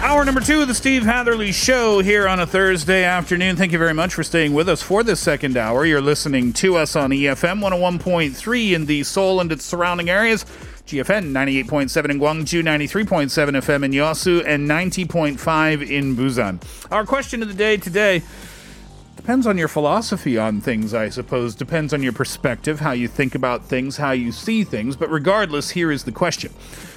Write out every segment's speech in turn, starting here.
Hour number two of the Steve Hatherly Show here on a Thursday afternoon. Thank you very much for staying with us for this second hour. You're listening to us on EFM 101.3 in the Seoul and its surrounding areas. GFN 98.7 in Gwangju, 93.7 FM in Yosu, and 90.5 in Busan. Our question of the day today depends on your philosophy on things, I suppose. Depends on your perspective, how you think about things, how you see things. But regardless, here is the question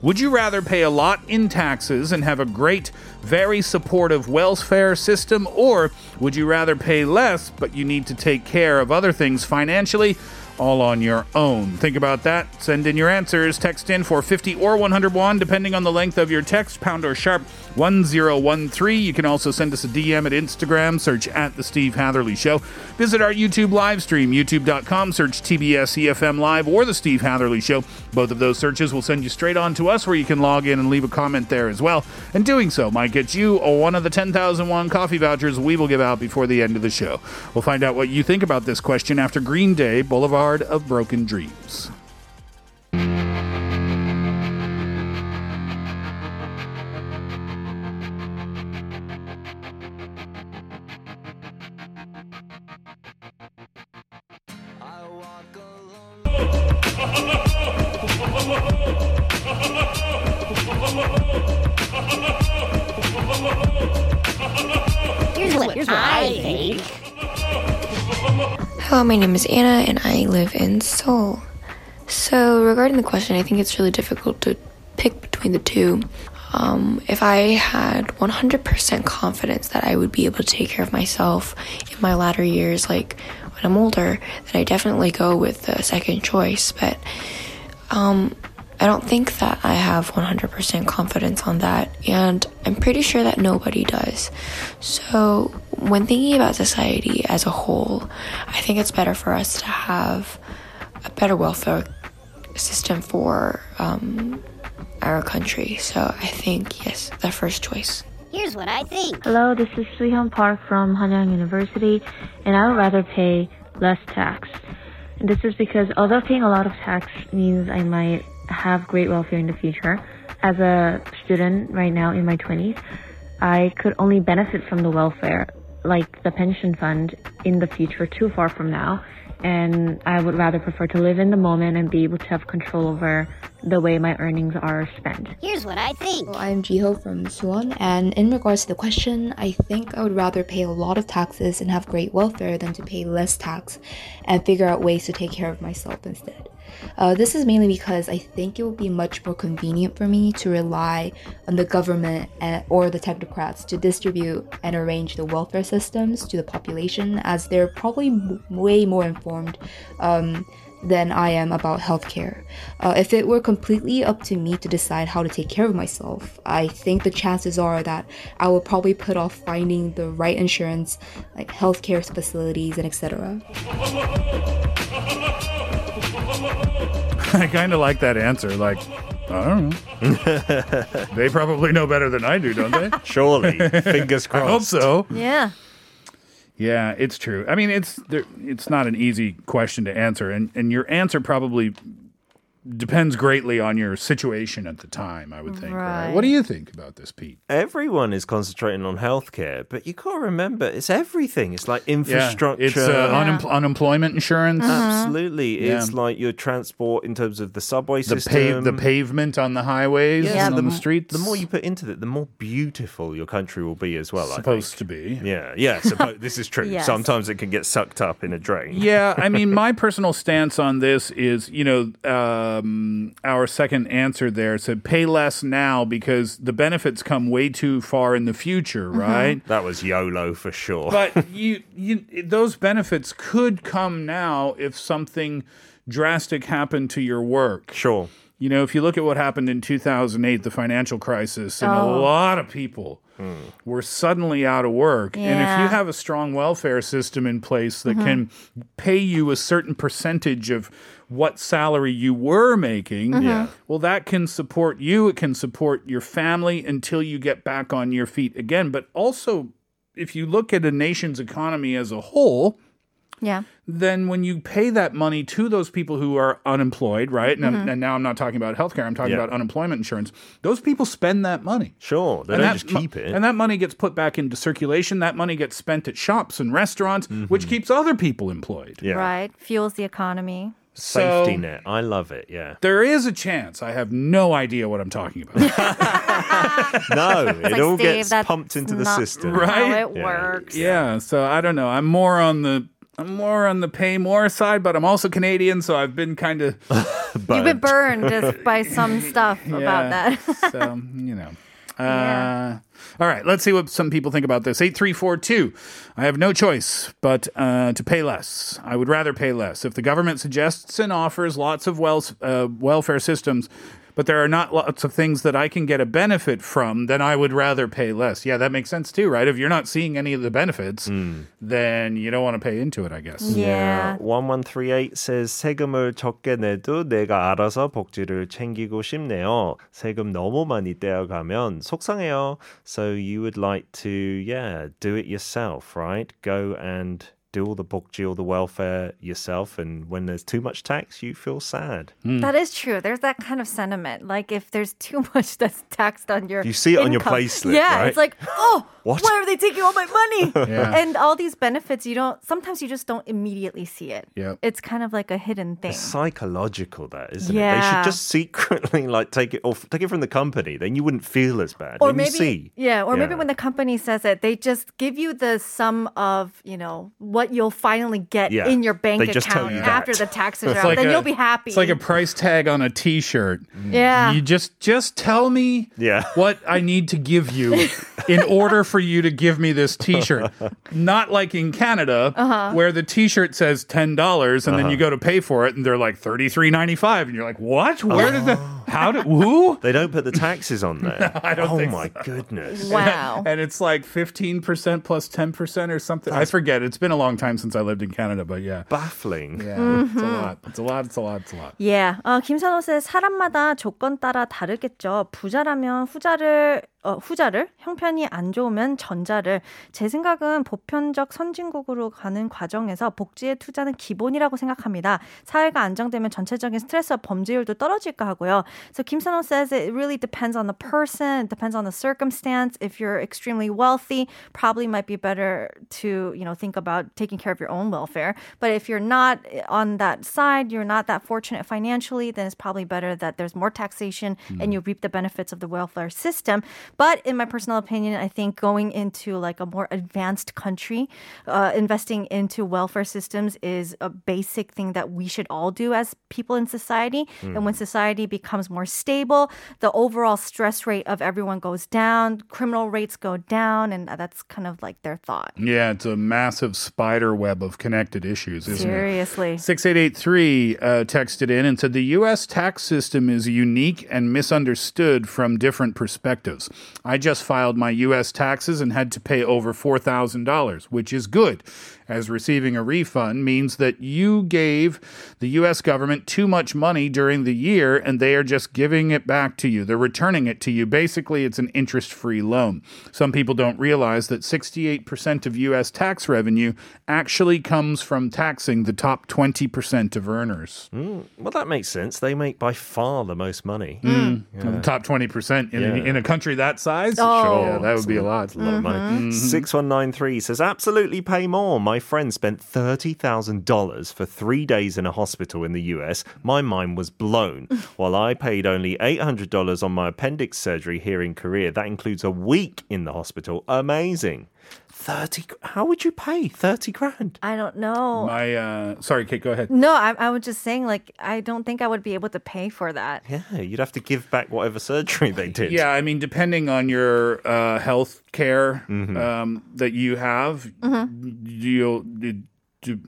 Would you rather pay a lot in taxes and have a great, very supportive welfare system, or would you rather pay less but you need to take care of other things financially? All on your own. Think about that. Send in your answers. Text in for 50 or 101, depending on the length of your text. Pound or sharp 1013. You can also send us a DM at Instagram. Search at The Steve Hatherly Show. Visit our YouTube live stream, youtube.com. Search TBS EFM Live or The Steve Hatherly Show. Both of those searches will send you straight on to us where you can log in and leave a comment there as well. And doing so might get you one of the 10,001 coffee vouchers we will give out before the end of the show. We'll find out what you think about this question after Green Day Boulevard of Broken Dreams. Here's what, here's what I think. Hello, my name is Anna and I live in Seoul. So, regarding the question, I think it's really difficult to pick between the two. Um, if I had 100% confidence that I would be able to take care of myself in my latter years, like when I'm older, then I definitely go with the second choice. But um, I don't think that I have 100% confidence on that, and I'm pretty sure that nobody does. So, when thinking about society as a whole, I think it's better for us to have a better welfare system for um, our country. So, I think, yes, the first choice. Here's what I think. Hello, this is Suhyun Park from Hanyang University, and I would rather pay less tax. And this is because although paying a lot of tax means I might have great welfare in the future, as a student right now in my 20s, I could only benefit from the welfare, like the pension fund, in the future too far from now. And I would rather prefer to live in the moment and be able to have control over the way my earnings are spent. Here's what I think. I'm Jiho from Suwon, and in regards to the question, I think I would rather pay a lot of taxes and have great welfare than to pay less tax and figure out ways to take care of myself instead. Uh, this is mainly because I think it would be much more convenient for me to rely on the government or the technocrats to distribute and arrange the welfare systems to the population, as they're probably m- way more informed um, than I am about healthcare. Uh, if it were completely up to me to decide how to take care of myself, I think the chances are that I would probably put off finding the right insurance, like healthcare facilities and etc. I kind of like that answer. Like, I don't know. they probably know better than I do, don't they? Surely. Fingers I hope crossed. so. Yeah. Yeah, it's true. I mean, it's there, it's not an easy question to answer, and and your answer probably depends greatly on your situation at the time, I would think. Right. Right. What do you think about this, Pete? Everyone is concentrating on healthcare, but you got to remember it's everything. It's like infrastructure. Yeah, it's uh, unem- unemployment insurance. Absolutely. Yeah. It's like your transport in terms of the subway The, system. pave, the pavement on the highways Yeah, and the, on the streets. The more you put into it, the more beautiful your country will be as well. supposed to be. Yeah, yeah. Suppo- this is true. Yes. Sometimes it can get sucked up in a drain. Yeah, I mean, my personal stance on this is, you know, um, our second answer there said pay less now because the benefits come way too far in the future, right? That was YOLO for sure. But you, you, those benefits could come now if something drastic happened to your work. Sure. You know, if you look at what happened in 2008, the financial crisis, and a Oh. lot of people were suddenly out of work. And if you have a strong welfare system in place that Mhm. can pay you a certain percentage of what salary you were making, Mhm. Yeah. well, that can support you. It can support your family until you get back on your feet again. But also, if you look at a nation's economy as a whole, Yeah. then when you pay that money to those people who are unemployed, right? And, I'm- Mhm. and now I'm not talking about healthcare, I'm talking Yeah. about unemployment insurance. Those people spend that money. Sure. They And don't that just mo- keep it. And that money gets put back into circulation. That money gets spent at shops and restaurants, Mm-hmm. which keeps other people employed. Yeah. Right. Fuels the economy. Safety net. I love it. Yeah. There is a chance. I have no idea what I'm talking about. No, it like, all Steve, gets pumped into the not system. how Right? it works. yeah. So I don't know. I'm more on the I'm more on the pay more side, but I'm also Canadian, so I've been kind of You've been burned just by some stuff about that. so, you know. Uh, All right, let's see what some people think about this. 8342. I have no choice but uh, to pay less. I would rather pay less. If the government suggests and offers lots of wel- uh, welfare systems, but there are not lots of things that I can get a benefit from, then I would rather pay less. Yeah, that makes sense too, right? If you're not seeing any of the benefits, then you don't want to pay into it, I guess. Yeah. 1138 says 세금을 적게 내도 내가 알아서 복지를 챙기고 싶네요. 세금 너무 많이 떼어가면 속상해요. So you would like to, yeah, do it yourself, right? Go and do all the 복지, all the welfare yourself. And when there's too much tax, you feel sad. Hmm. That is true. There's that kind of sentiment. Like if there's too much that's taxed on your You see it on your income- payslip, Yeah, right? it's like, oh, What? why are they taking all my money? Yeah. And all these benefits, you don't. Sometimes you just don't immediately see it. Yeah. It's kind of like a hidden thing. It's psychological, that isn't it? They should just secretly like take it or take it from the company. Then you wouldn't feel as bad. Or then maybe, you see. yeah, or maybe when the company says it, they just give you the sum of, you know, what you'll finally get Yeah. in your bank They just tell account you after that. the taxes It's are out. like then a- you'll be happy. It's like a price tag on a T-shirt. Yeah. You just just tell me yeah. what I need to give you in order for you to give me this T-shirt. Not like in Canada Uh-huh. where the T-shirt says ten dollars and then you go to pay for it and they're like thirty three ninety five and you're like, what? Where did that? How did who? They don't put the taxes on there. I don't oh think my so. goodness. And it's like 15% plus 10% or something. I forget. It's been a long time since I lived in Canada, but yeah. Baffling. Yeah. It's Mm-hmm. a lot. It's a lot. It's a lot. It's a lot. 예, 어, 김선호 씨 사람마다 조건 따라 다르겠죠. 부자라면 후자를 어, 후자를 형편이 안 좋으면 전자를 제 생각은 보편적 선진국으로 가는 과정에서 복지의 투자는 기본이라고 생각합니다. 사회가 안정되면 전체적인 스트레스와 범죄율도 떨어질까 하고요. So Kim Sun-ho says it really depends on the person, it depends on the circumstance. If you're extremely wealthy, probably might be better to, you know, think about taking care of your own welfare. But if you're not eh, on that side, you're not that fortunate financially, then it's probably better that there's more taxation and mm. you reap the benefits of the welfare system. But in my personal opinion, I think going into like a more advanced country, uh, investing into welfare systems is a basic thing that we should all do as people in society. And when mm. society becomes more stable, the overall stress rate of everyone goes down, criminal rates go down, and that's kind of like their thought. Yeah, it's a massive spider web of connected issues, isn't it? Seriously. 6883 uh, texted in and said the U.S. tax system is unique and misunderstood from different perspectives. I just filed my U.S. taxes and had to pay over $4,000, which is good, as receiving a refund means that you gave the U.S. government too much money during the year and they are just giving it back to you. They're returning it to you. Basically, it's an interest free loan. Some people don't realize that 68% of U.S. tax revenue actually comes from taxing the top 20% of earners. Mm, well, that makes sense. They make by far the most money. Mm. The top 20% in, a, Yeah. in a country that size? Oh. Sure. Yeah, that would be a lot. That's a lot of money. 6193 says, absolutely pay more. My friend spent $30,000 for three days in a hospital in the US. My mind was blown. While I paid only $800 on my appendix surgery here in Korea, that includes a week in the hospital. Amazing. 30 How would you pay 30 grand? I don't know. My, uh, sorry, Kate, go ahead. no, I, I was just saying, like, I don't think I would be able to pay for that. Yeah, you'd have to give back whatever surgery they did. Yeah, I mean, depending on your uh, health care um, that you have, you'll you-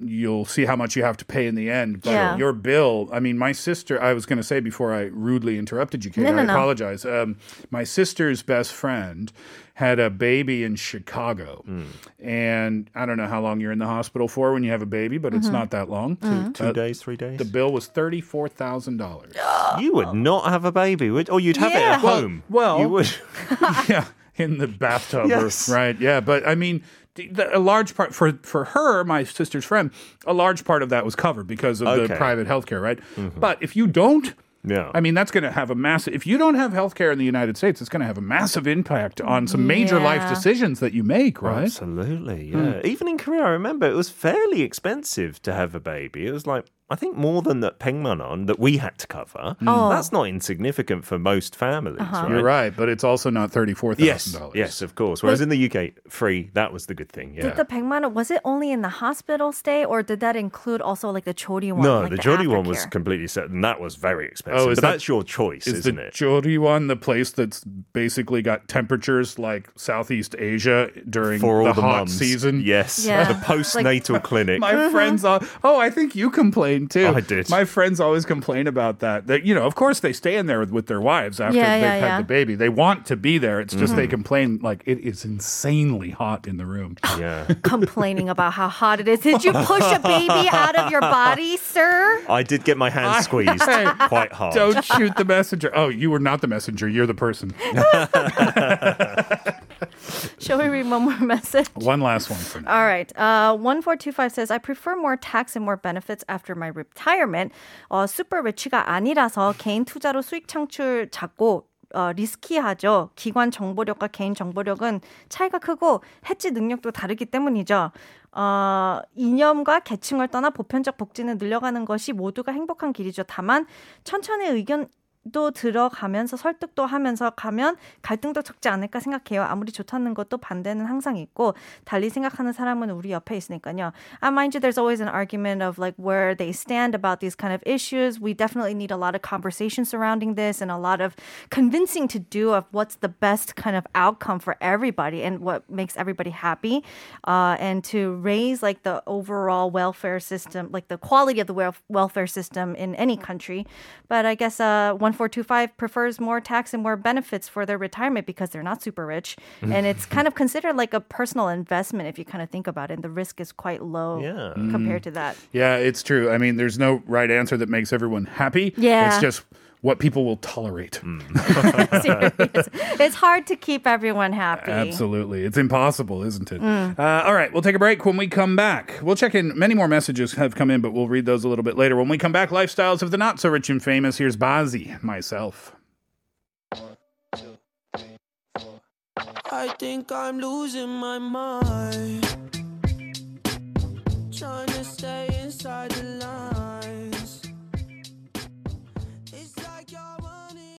you'll see how much you have to pay in the end. But Yeah. your bill, I mean, my sister. I was going to say before I rudely interrupted you, Kate. No, no, I no. apologize. Um, my sister's best friend had a baby in Chicago, hmm. and I don't know how long you're in the hospital for when you have a baby, but it's mm-hmm. not that long. Mm-hmm. Two uh, days, three days. The bill was thirty four thousand dollars. You would not have a baby, would, or you'd have it at home. well- you would. yeah, in the bathtub. Yes. Or, right. Yeah. But I mean, the, the- a large part for for her, my sister's friend, a large part of that was covered because of the Okay. private healthcare, right? Mm-hmm. But if you don't. Yeah. I mean, that's going to have a massive. If you don't have healthcare in the United States, it's going to have a massive impact on some major life decisions that you make, right? Absolutely, yeah. Hmm. Even in Korea, I remember it was fairly expensive to have a baby. It was like I think more than that Pengmanon that we had to cover. Mm. Oh. That's not insignificant for most families, uh-huh. right? You're right, but it's also not thirty-four thousand Yes, dollars. yes, of course. Whereas in the UK, free. That was the good thing. Yeah. Did the Pengmana, was it only in the hospital stay or did that include also like the Chori one? no, like the Jody one was completely set, and that was very expensive. Oh, is but that- that's your choice, Is isn't the it? Jori one the place that's basically got temperatures like Southeast Asia during For all the, the, hot mums. season? Yes, Yeah. the postnatal clinic. My uh-huh. friends, are, oh, I think you complained too. Oh, I did. My friends always complain about that. That you know, of course, they stay in there with, with their wives after Yeah, they've yeah, had yeah. the baby. They want to be there. It's just they mm. complain like it is insanely hot in the room. yeah. complaining about how hot it is. Did you push a baby out of your body, sir? I did get my hand squeezed Hey, quite hard. Don't shoot the messenger. Oh, you were not the messenger. You're the person. One more message? One last one for now. All right. Uh, 1425 says, I prefer more tax and more benefits after my retirement. 어, super rich가 아니라서 개인 투자로 수익 창출 작고 어, 리스키하죠. 기관 정보력과 개인 정보력은 차이가 크고 해지 능력도 다르기 때문이죠. 어, 이념과 계층을 떠나 보편적 복지는 늘려가는 것이 모두가 행복한 길이죠. 다만 천천히 의견 도 들어가면서 설득도 하면서 가면 갈등도 적지 않을까 생각해요. 아무리 좋다는 것도 반대는 항상 있고 달리 생각하는 사람은 우리 옆에 있으니까요. I mind you, there's always an argument of like where they stand about these kind of issues. We definitely need a lot of conversation surrounding this and a lot of convincing to do of what's the best kind of outcome for everybody and what makes everybody happy, uh, and to raise like the overall welfare system, like the quality of the wel- welfare system in any country. But I guess uh, 1425 prefers more tax and more benefits for their retirement because they're not super rich. and it's kind of considered like a personal investment if you kind of think about it. And the risk is quite low Yeah. compared mm. to that. Yeah, it's true. I mean, there's no right answer that makes everyone happy. Yeah. It's just what people will tolerate. Serious. it's hard to keep everyone happy. Absolutely. It's impossible, isn't it? Uh, all right, we'll take a break. When we come back, we'll check in. Many more messages have come in, but we'll read those a little bit later. When we come back, lifestyles of the not so rich and famous. Here's Bazzi, myself. I think I'm losing my mind. Trying to stay inside the